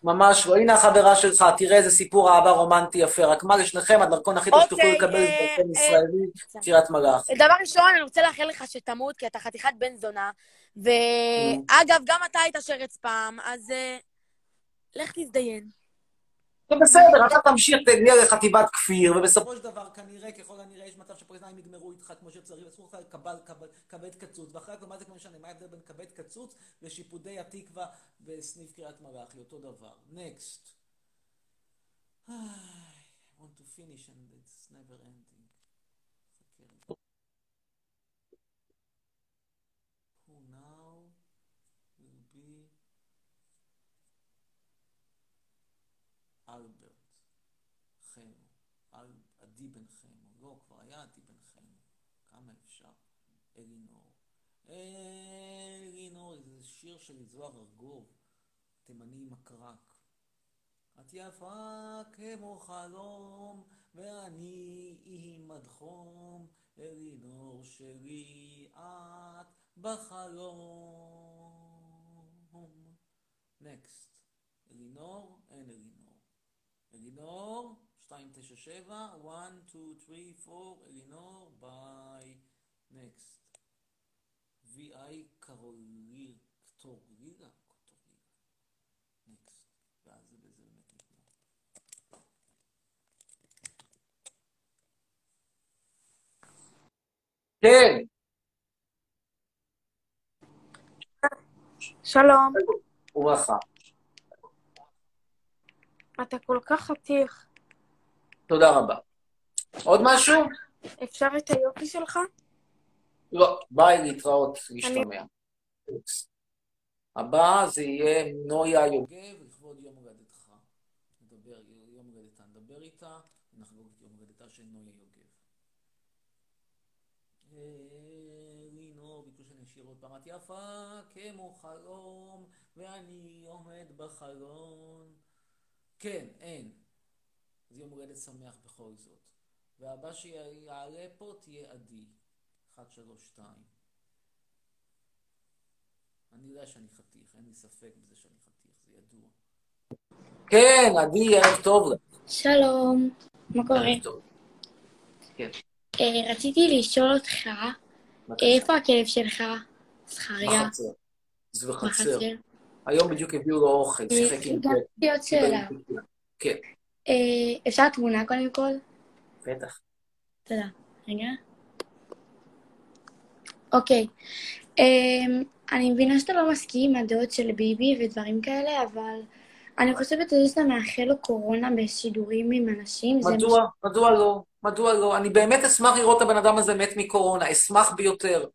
ממש לא. הנה החברה שלך, תראה איזה סיפור אהבה רומנטי יפה. רק מה לשניכם, הדרכון הכי טוב שתוכלו אוקיי, לקבל זה אה, דרכון אה, ישראלי, קריית מלאכי. דבר ראשון, אני רוצה לאחל לך שתמות, כי אתה חתיכת בן זונה. ואגב, גם אתה היית שרץ פעם, אז אה, לך תזדיין. בסדר, אתה תמשיך, תגיע לחטיבת כפיר, ובסופו בסופו של דבר, כנראה, ככל הנראה, יש מצב שפרזניים יגמרו איתך כמו שצריך, אסור לך לקבל קבל- כבד קצוץ, ואחרי הכל, מה זה כמו משנה? מה ההבדל בין כבד קצוץ לשיפודי התקווה בסניף קריית מלאכי? אותו דבר. נקסט. I want to finish and it's never ending. חכה. Who now will be אלברט חמו, אל- עדי בן חמו, לא, כבר היה עדי בן חמו, כמה אפשר? אלינור. אלינור, זה שיר של זוהר ארגוב, תימני עם הקרק. את יפה כמו חלום, ואני עם חום, אלינור שלי, את בחלום. נקסט. אלינור, אין אלינור. אלינור, 297, 1, 2, 3, 4, אלינור, ביי. נקסט. VI קרוליר, קטורילה, קטורילה. נקסט. ואז זה בזה באמת נגמר. כן. שלום, וברכה. אתה כל כך חתיך. תודה רבה. עוד משהו? אפשר את היופי שלך? לא. ביי, להתראות, להשתמע. הבא זה יהיה נויה יוגב. לכבוד יום הולדתך. נדבר, יום הולדתה, נדבר איתה, ונחגוג את יום הולדתה של נויה יוגב. לינור, ביקשו שאני אשאיר עוד פעם. את יפה כמו חלום, ואני עומד בחלון. כן, אין. אז יום הולדת שמח בכל זאת. והבא שיעלה פה תהיה עדי. 1, 3, 2. אני יודע שאני חתיך, אין לי ספק בזה שאני חתיך, זה ידוע. כן, עדי, ערב טוב לך. שלום, מה קורה? ערב טוב. כן. אה, רציתי לשאול אותך, איפה הכלב שלך? זכריה? בחצר. זה בחצר. היום בדיוק הביאו לו אוכל, אה, שיחק עם זה. עוד שאלה. כן, אה, אפשר תמונה קודם כל? בטח. תודה. רגע. אוקיי. אמ, אני מבינה שאתה לא מסכים עם הדעות של ביבי ודברים כאלה, אבל אני חושבת שזה שאתה מאחל לו קורונה בשידורים עם אנשים. מדוע? מדוע לא? מדוע לא? אני באמת אשמח לראות את הבן אדם הזה מת מקורונה, אשמח ביותר.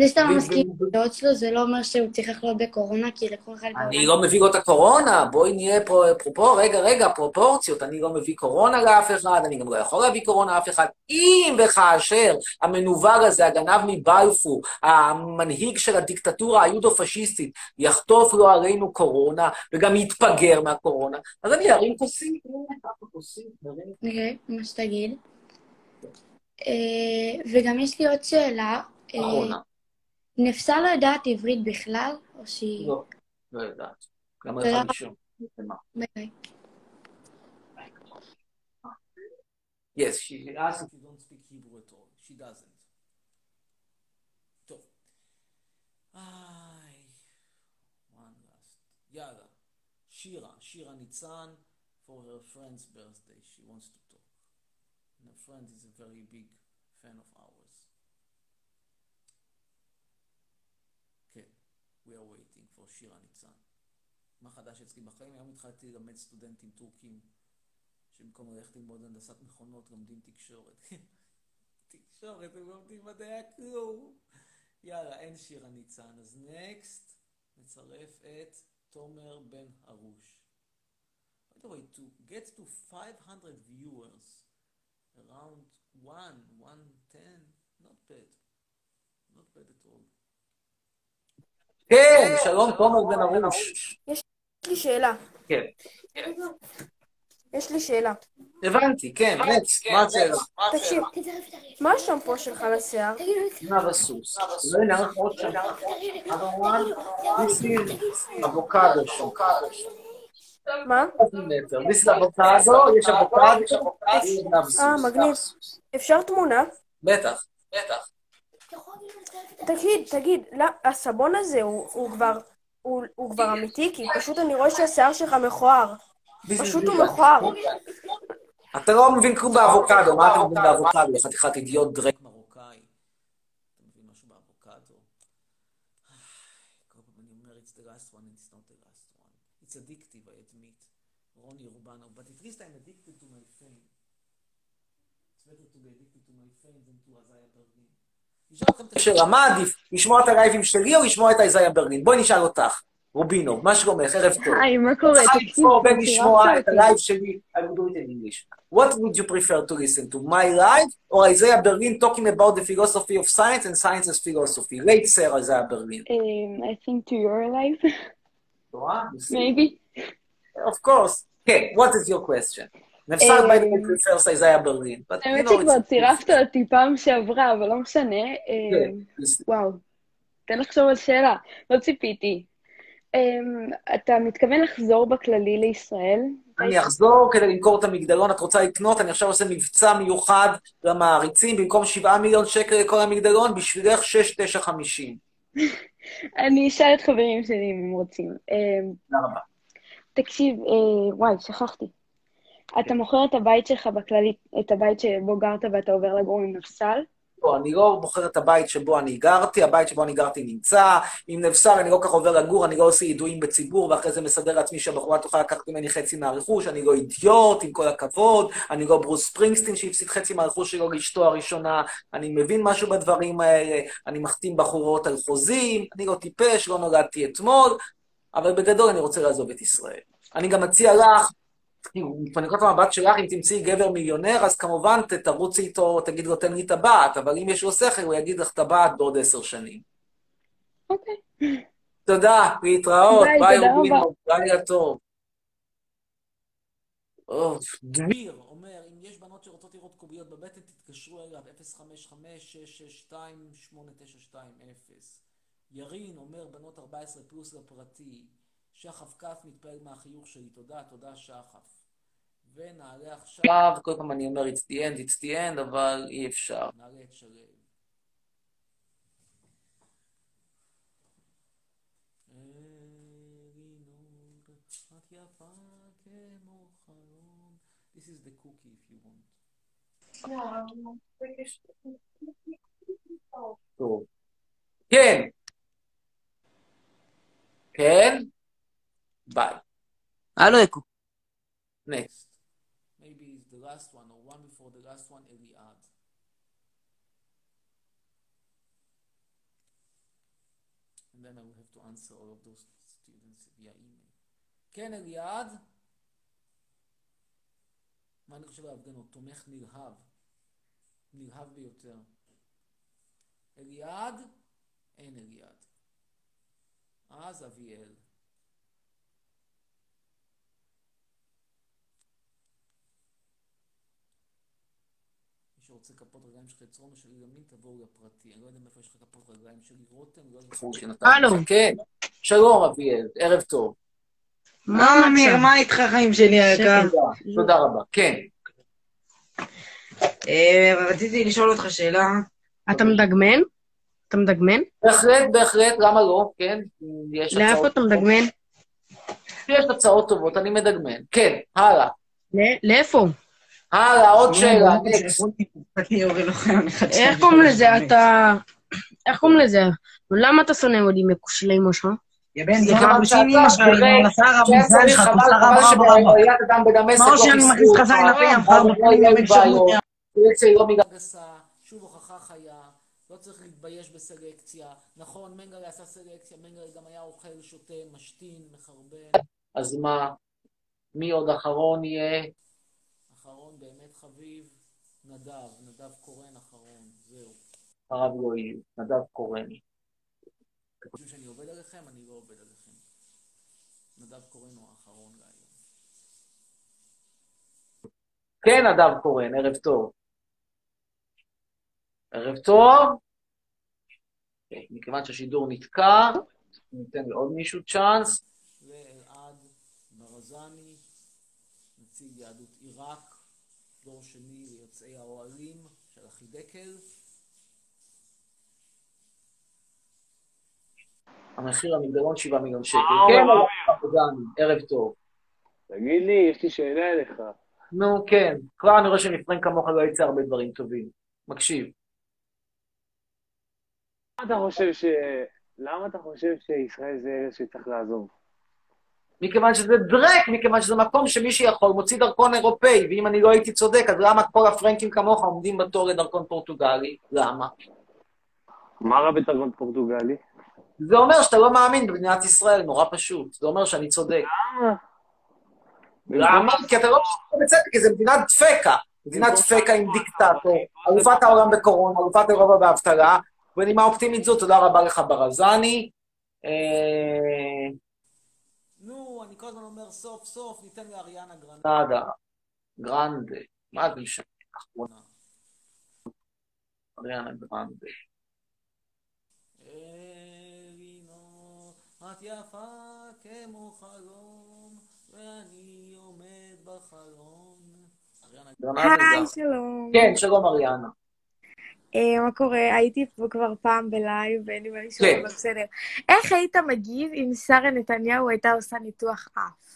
זה שאתה לא מסכים עם הדעות שלו, זה לא אומר שהוא צריך לחלות בקורונה, כי לכל אחד אני. לא מביא לו את הקורונה, בואי נהיה פרופור, רגע, רגע, פרופורציות, אני לא מביא קורונה לאף אחד, אני גם לא יכול להביא קורונה לאף אחד. אם וכאשר המנוול הזה, הגנב מבלפור, המנהיג של הדיקטטורה היודו-פשיסטית, יחטוף לו עלינו קורונה, וגם יתפגר מהקורונה, אז אני ארים כוסית, נרים. נראה, מה שתגיד. אה, וגם יש לי עוד שאלה. אה, אחרונה. נפסה לא יודעת עברית בכלל, או שהיא... לא, לא יודעת. גם תודה לך רבה. משום. ביי. Yes, she asked if you don't speak Hebrew at all. She doesn't. טוב. איי, one last. יאללה. שירה, שירה ניצן, for her friend's birthday. She wants to talk. And her friend is a very big fan of ours. We are waiting for שירה ניצן. מה חדש אצלי בחיים? היום התחלתי ללמד סטודנטים טורקים שבמקום ללכת ללמוד הנדסת מכונות לומדים תקשורת. *laughs* תקשורת, הם לומדים מדעי הכלום. יאללה, אין שירה ניצן. אז נקסט, נצרף את תומר בן ארוש. By the way, to get to 500 viewers, around 1, 110, not bad. Not bad at all. כן, שלום, תומר בן ארוש. יש לי שאלה. כן. יש לי שאלה. הבנתי, כן, נקסט, מה השאלה? תקשיב, מה השמפו שלך לשיער? נב הסוס. לא הנה, אנחנו עוד שם. this is אבוקדו שם. מה? אבוקדו, יש אבוקדו, יש סוס. אה, מגניב. אפשר תמונה? בטח, בטח. תגיד, תגיד, לא, הסבון הזה הוא הוא כבר... הוא הוא כבר אמיתי? כי פשוט אני רואה שהשיער שלך מכוער. פשוט הוא מכוער. אתה לא מבין כלום באבוקדו, מה אתה מבין באבוקדו? חתיכת אידיוט דרק מרוקאי. אתה מבין משהו באבוקדו? כל פעם אני אומר, it's the last one, it's not the last one. It's addictive, I admit. רוני אורבנו, but at least I'm addicted to my fame. It's better to be addicted to my fame than to Azaya Berlin. נשאל אתכם את שאלה, מה עדיף, לשמוע את הלייבים שלי או לשמוע את איזיה ברלין? בואי נשאל אותך, רובינו, מה שלומך? ערב טוב. היי, מה קורה? צריכה תקשיב, לבחור בין צירפת לשמוע את אותי. הלייב שלי, I will do it in English. What would you prefer to listen to, my live or Isaiah Berlin talking about the philosophy of science and science as philosophy? Late sir Isaiah Berlin. Um, I think to your life, רואה? You see? maybe. Of course. כן, what is your question? נפסל way prefers Isaiah Berlin. But you האמת שכבר. צירפת אותי פעם שעברה, אבל לא משנה. כן, Um, וואו, תן לחשוב על שאלה. לא ציפיתי. Um, אתה מתכוון לחזור בכללי לישראל? אני אחזור כדי למכור את המגדלון, את רוצה לקנות? אני עכשיו עושה מבצע מיוחד למעריצים, במקום 7 מיליון שקל לכל המגדלון, בשבילך 6, 9, 50. אני אשאל את חברים שלי אם הם רוצים. Um, תודה רבה. תקשיב, אה, וואי, שכחתי. אתה מוכר את הבית שלך בכללי, את הבית שבו גרת ואתה עובר לגור עם נפסל? לא, אני לא בוחר את הבית שבו אני גרתי, הבית שבו אני גרתי נמצא. עם נבשר אני לא כך עובר לגור, אני לא עושה ידועים בציבור, ואחרי זה מסדר לעצמי שהבחורה תוכל לקחת ממני חצי מהרכוש, אני לא אידיוט, עם כל הכבוד, אני לא ברוס ספרינגסטין שהפסיד חצי מהרכוש שלו לאשתו הראשונה, אני מבין משהו בדברים האלה, אני מחתים בחורות על חוזים, אני לא טיפש, לא נולדתי אתמול, אבל בגדול אני רוצה לעזוב את ישראל. אני גם מציע לך, מנקודת המבט שלך, אם תמצאי גבר מיליונר, אז כמובן תרוצי איתו, תגיד לו, תן לי טבעת, אבל אם יש לו שכל, הוא יגיד לך טבעת בעוד עשר שנים. אוקיי. תודה, להתראות, ביי, ביי תודה רובינו. לילה טוב. דביר אומר, אם יש בנות שרוצות לראות קוביות בבטן, תתקשרו אליו, 055-662-8920. ירין אומר, בנות 14 פלוס לפרטי. שחף כף מתפעל מהחיוך שלי, תודה, תודה שחף. ונעלה עכשיו, כל פעם אני אומר, it's the end, it's the end, אבל אי אפשר. נעלה את שלו. את יפה כמו חלום. This is the cookie if you want. טוב. כן. כן? ביי. הלו, אקו. נקסט. Maybe maybe is the last one, or one before the last one, Eliad. And then I will have to answer all of those students via email. כן, אליעד? מה אני חושב על ההפגנות? תומך נלהב. נלהב ביותר. אליעד? אין אליעד. אז אביאל. מי שרוצה כפות רגליים של חצרון או של ימין, תבואו לפרטי. אני לא יודע מאיפה יש לך כפות רגליים שלי, רותם, לא יודע... הלו. כן. שלום, אביאל, ערב טוב. מה אמיר, מה איתך חיים שלי היקר? תודה רבה. כן. אה, רציתי לשאול אותך שאלה. אתה מדגמן? אתה מדגמן? בהחלט, בהחלט, למה לא? כן. יש לאיפה הצעות אתה טובות. מדגמן? יש הצעות טובות, אני מדגמן. כן, הלאה. לאיפה? הלאה, עוד שאלה, נקסט. איך קוראים לזה? אתה... איך קוראים לזה? למה אתה שונא יהודים בשין אמא שלך, חבל, חבל אדם בדמשק לא חיסלו אותך, לא יהיה בעיות. יא. יוצא לא מידה גסה, שוב הוכחה חיה, לא צריך להתבייש בסלקציה. נכון, מנגלה עשה סלקציה, מנגלה גם היה אוכל, שותה, משתין, מחרבן. אז מה? מי עוד אחרון יהיה? חביב, נדב, נדב קורן אחרון, זהו. הרב יהיה, נדב קורני. אתם חושבים שאני עובד עליכם? אני לא עובד עליכם. נדב קורן הוא האחרון להיום. כן, נדב קורן, ערב טוב. ערב טוב. כן, מכיוון שהשידור נתקע, ניתן לעוד מישהו צ'אנס. ואלעד ברזני, נציג יהדות עיראק, דור שני ליוצאי האוהלים של החידקל. המחיר המגדלון 7 מיליון שקל. אה, כן. ערב טוב. תגיד לי, יש לי שאלה אליך. נו, כן. כבר אני רואה שמפרן כמוך לא יצא הרבה דברים טובים. מקשיב. אתה חושב ש... למה אתה חושב שישראל זה ארץ שצריך לעזוב? מכיוון שזה דרק, מכיוון שזה מקום שמי שיכול מוציא דרכון אירופאי, ואם אני לא הייתי צודק, אז למה כל הפרנקים כמוך עומדים בתור לדרכון פורטוגלי? למה? מה רע בדרכון פורטוגלי? זה אומר שאתה לא מאמין במדינת ישראל, נורא פשוט. זה אומר שאני צודק. למה? כי אתה לא חושב בצדק, כי זו מדינת דפקה. מדינת דפקה עם דיקטטור, אלופת העולם בקורונה, אלופת אירופה באבטלה, בנימה אופטימית זו, תודה רבה לך ברזני. כל הזמן אומר סוף סוף ניתן לאריאנה גרנדה. גרנדה, מה זה משנה? אחרונה. אריאנה גרנדה. אלינו, את יפה כמו חלום, ואני עומד בחלום. היי, שלום. כן, שלום אריאנה. אה, מה קורה? הייתי פה כבר פעם בלייב, ואין לי מה לשאול, כן. אבל בסדר. איך היית מגיב אם שרה נתניהו הייתה עושה ניתוח אף?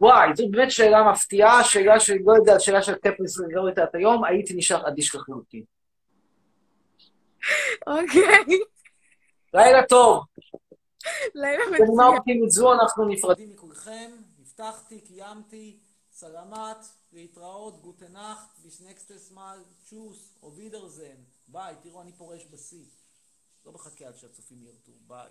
וואי, זו באמת שאלה מפתיעה, שאלה שאני לא יודע, שאלה של קפריס לא יודעת היום, הייתי נשאר אדיש לחלוטין. אוקיי. לילה טוב. לילה בנימה מצוין. אופטימית זו אנחנו נפרדים. מכולכם, הבטחתי, קיימתי, סלמת, להתראות, gute Nacht, bis nächstes Mal, tschüss, auf Wiedersehen, ביי, תראו, אני פורש בשיא. לא מחכה עד שהצופים ירדו, ביי.